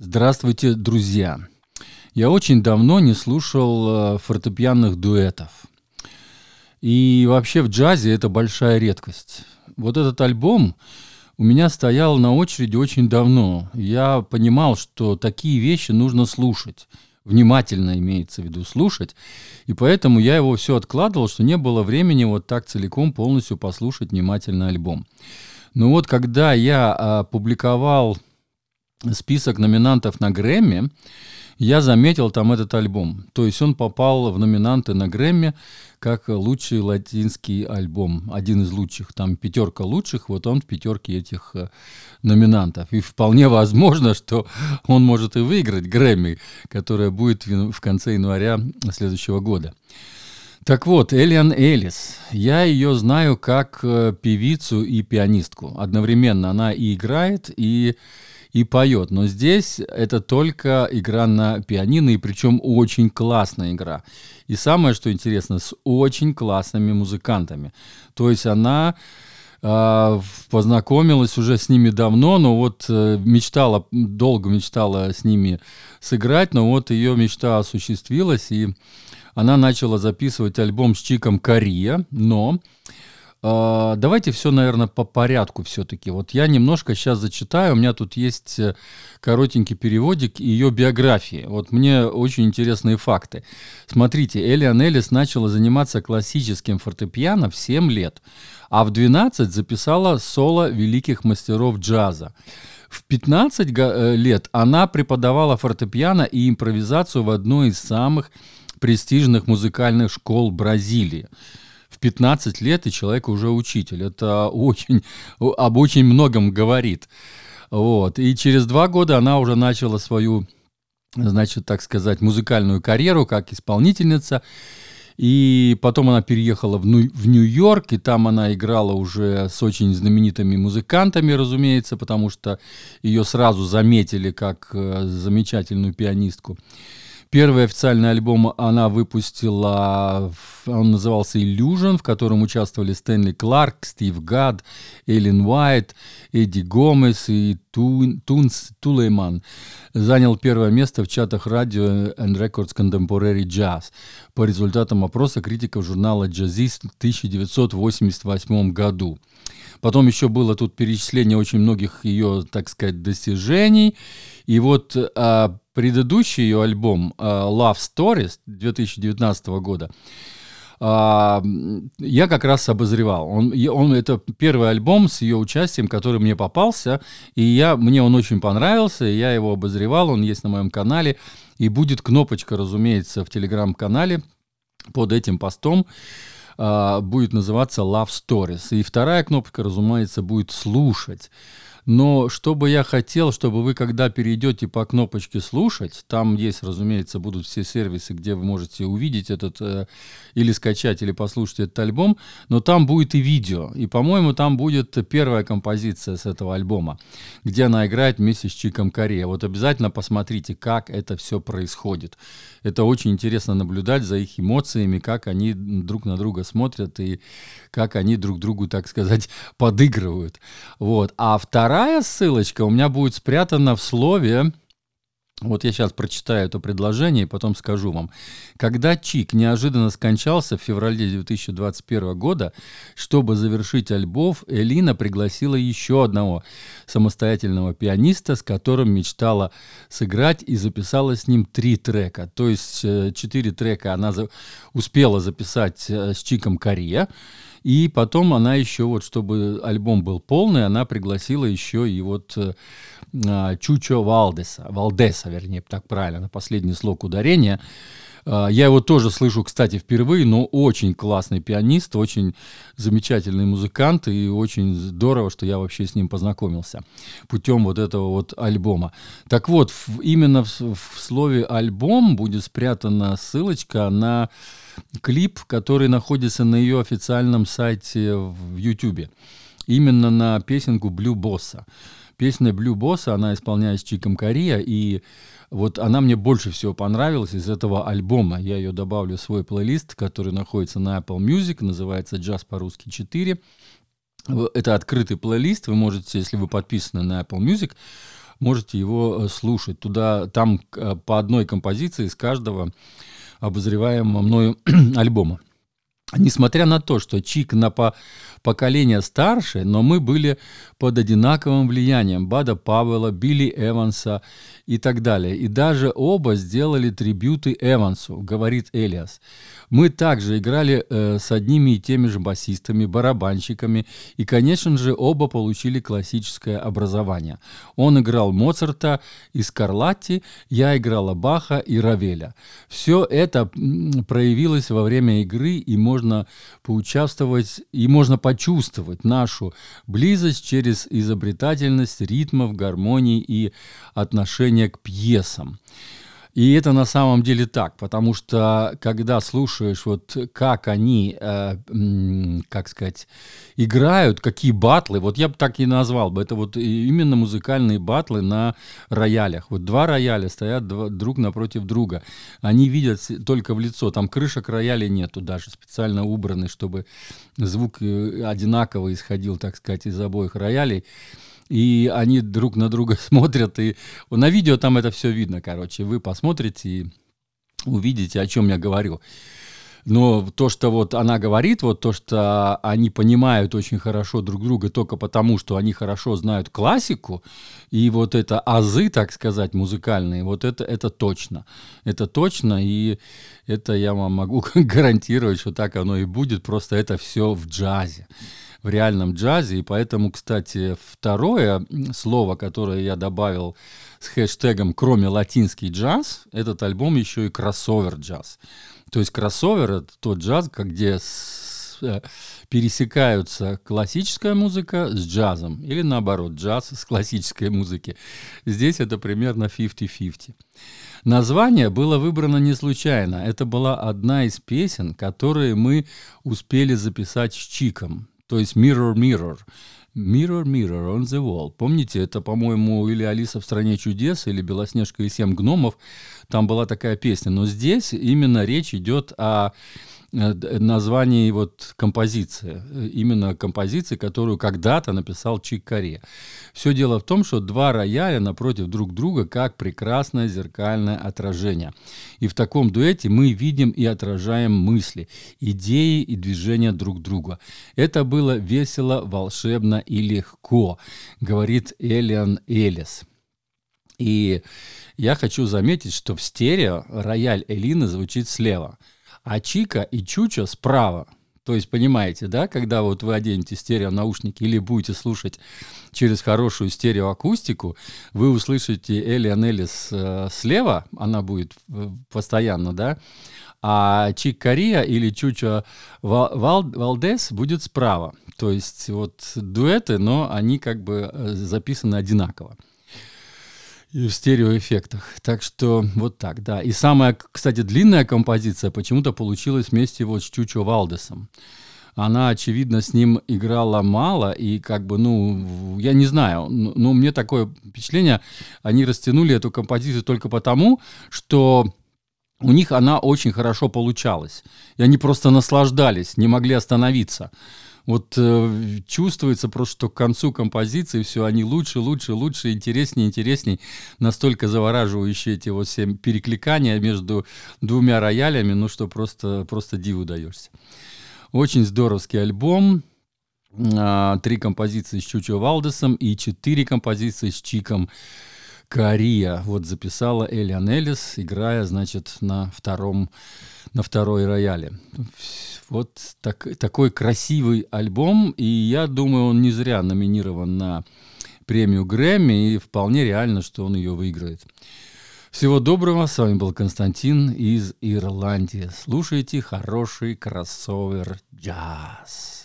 Здравствуйте, друзья! Я очень давно не слушал э, фортепианных дуэтов. И вообще в джазе это большая редкость. Вот этот альбом у меня стоял на очереди очень давно. Я понимал, что такие вещи нужно слушать. Внимательно имеется в виду слушать. И поэтому я его все откладывал, что не было времени вот так целиком полностью послушать внимательно альбом. Но вот когда я опубликовал список номинантов на Грэмми, я заметил там этот альбом. То есть он попал в номинанты на Грэмми как лучший латинский альбом. Один из лучших. Там пятерка лучших, вот он в пятерке этих э, номинантов. И вполне возможно, что он может и выиграть Грэмми, которая будет в конце января следующего года. Так вот, Элиан Элис. Я ее знаю как э, певицу и пианистку. Одновременно она и играет, и и поет. Но здесь это только игра на пианино, и причем очень классная игра. И самое, что интересно, с очень классными музыкантами. То есть она э, познакомилась уже с ними давно, но вот э, мечтала, долго мечтала с ними сыграть, но вот ее мечта осуществилась, и она начала записывать альбом с Чиком Кория, но а, давайте все, наверное, по порядку все-таки. Вот я немножко сейчас зачитаю. У меня тут есть э, коротенький переводик ее биографии. Вот мне очень интересные факты. Смотрите, Элиан Эллис начала заниматься классическим фортепиано в 7 лет, а в 12 записала соло великих мастеров джаза. В 15 э, лет она преподавала фортепиано и импровизацию в одной из самых престижных музыкальных школ Бразилии в 15 лет, и человек уже учитель. Это очень, об очень многом говорит. Вот. И через два года она уже начала свою, значит, так сказать, музыкальную карьеру как исполнительница. И потом она переехала в, ну, в Нью-Йорк, и там она играла уже с очень знаменитыми музыкантами, разумеется, потому что ее сразу заметили как э, замечательную пианистку. Первый официальный альбом она выпустила, он назывался «Illusion», в котором участвовали Стэнли Кларк, Стив Гад, Эллен Уайт, Эдди Гомес и Тун, Тунс Тулейман. Занял первое место в чатах радио and Records Contemporary Jazz по результатам опроса критиков журнала «Джазист» в 1988 году. Потом еще было тут перечисление очень многих ее, так сказать, достижений. И вот а, предыдущий ее альбом а, Love Stories 2019 года а, я как раз обозревал. Он, он, это первый альбом с ее участием, который мне попался, и я, мне он очень понравился, я его обозревал, он есть на моем канале, и будет кнопочка, разумеется, в телеграм-канале под этим постом. А, будет называться Love Stories. И вторая кнопка, разумеется, будет слушать. Но что бы я хотел, чтобы вы, когда перейдете по кнопочке «Слушать», там есть, разумеется, будут все сервисы, где вы можете увидеть этот, э, или скачать, или послушать этот альбом, но там будет и видео. И, по-моему, там будет первая композиция с этого альбома, где она играет вместе с Чиком Корея. Вот обязательно посмотрите, как это все происходит. Это очень интересно наблюдать за их эмоциями, как они друг на друга смотрят и как они друг другу, так сказать, подыгрывают. Вот. А вторая Вторая ссылочка у меня будет спрятана в слове вот я сейчас прочитаю это предложение и потом скажу вам. Когда Чик неожиданно скончался в феврале 2021 года, чтобы завершить альбом, Элина пригласила еще одного самостоятельного пианиста, с которым мечтала сыграть и записала с ним три трека. То есть э, четыре трека она успела записать э, с Чиком Корея, и потом она еще, вот чтобы альбом был полный, она пригласила еще и вот э, а, Чучо Валдеса, Валдеса, вернее, так правильно, на последний слог ударения. А, я его тоже слышу, кстати, впервые, но очень классный пианист, очень замечательный музыкант, и очень здорово, что я вообще с ним познакомился путем вот этого вот альбома. Так вот, именно в, в слове «альбом» будет спрятана ссылочка на клип, который находится на ее официальном сайте в YouTube. Именно на песенку «Блю Босса». Песня «Блю Босса», она исполняется Чиком Корея, и вот она мне больше всего понравилась из этого альбома. Я ее добавлю в свой плейлист, который находится на Apple Music, называется «Джаз по-русски 4». Это открытый плейлист, вы можете, если вы подписаны на Apple Music, можете его э, слушать. Туда, там э, по одной композиции из каждого обозреваемого мною альбома. Несмотря на то, что Чик на по поколение старше, но мы были под одинаковым влиянием Бада Павела, Билли Эванса и так далее. И даже оба сделали трибюты Эвансу, говорит Элиас. Мы также играли э, с одними и теми же басистами, барабанщиками, и, конечно же, оба получили классическое образование. Он играл Моцарта и Скарлатти, я играла Баха и Равеля. Все это проявилось во время игры, и можно поучаствовать, и можно почувствовать нашу близость через изобретательность ритмов, гармонии и отношение к пьесам. И это на самом деле так, потому что когда слушаешь, вот как они, э, как сказать, играют, какие батлы, вот я бы так и назвал бы, это вот именно музыкальные батлы на роялях. Вот два рояля стоят два, друг напротив друга. Они видят только в лицо, там крышек рояля нету даже, специально убраны, чтобы звук э, одинаково исходил, так сказать, из обоих роялей и они друг на друга смотрят, и на видео там это все видно, короче, вы посмотрите и увидите, о чем я говорю. Но то, что вот она говорит, вот то, что они понимают очень хорошо друг друга только потому, что они хорошо знают классику, и вот это азы, так сказать, музыкальные, вот это, это точно. Это точно, и это я вам могу гарантировать, что так оно и будет, просто это все в джазе в реальном джазе. И поэтому, кстати, второе слово, которое я добавил с хэштегом «кроме латинский джаз», этот альбом еще и кроссовер джаз. То есть кроссовер — это тот джаз, где э, пересекаются классическая музыка с джазом, или наоборот, джаз с классической музыки. Здесь это примерно 50-50. Название было выбрано не случайно. Это была одна из песен, которые мы успели записать с Чиком. То есть Mirror Mirror. Mirror, Mirror on the Wall. Помните, это, по-моему, или Алиса в стране чудес, или Белоснежка и семь гномов. Там была такая песня. Но здесь именно речь идет о названии вот композиции, э, именно композиции, которую когда-то написал Чик Коре. Все дело в том, что два рояля напротив друг друга как прекрасное зеркальное отражение. И в таком дуэте мы видим и отражаем мысли, идеи и движения друг друга. Это было весело, волшебно и легко, говорит Элиан Элис. И я хочу заметить, что в стерео рояль Элины звучит слева – а Чика и Чучо справа. То есть, понимаете, да, когда вот вы оденете стереонаушники или будете слушать через хорошую стереоакустику, вы услышите Элиан Элис э, слева, она будет постоянно, да, а Чик Кория или Чучо Вал, Валдес будет справа. То есть вот дуэты, но они как бы э, записаны одинаково и в стереоэффектах. Так что вот так, да. И самая, кстати, длинная композиция почему-то получилась вместе вот с Чучо Валдесом. Она, очевидно, с ним играла мало, и как бы, ну, я не знаю, но мне такое впечатление, они растянули эту композицию только потому, что у них она очень хорошо получалась. И они просто наслаждались, не могли остановиться вот э, чувствуется просто, что к концу композиции все, они лучше, лучше, лучше, интереснее, интереснее. Настолько завораживающие эти вот все перекликания между двумя роялями, ну что просто, просто диву даешься. Очень здоровский альбом. А, три композиции с Чучо Валдесом и четыре композиции с Чиком Кория. Вот записала Элиан Элис, играя, значит, на втором, на второй рояле. Вот так, такой красивый альбом, и я думаю, он не зря номинирован на премию Грэмми, и вполне реально, что он ее выиграет. Всего доброго, с вами был Константин из Ирландии. Слушайте хороший кроссовер джаз.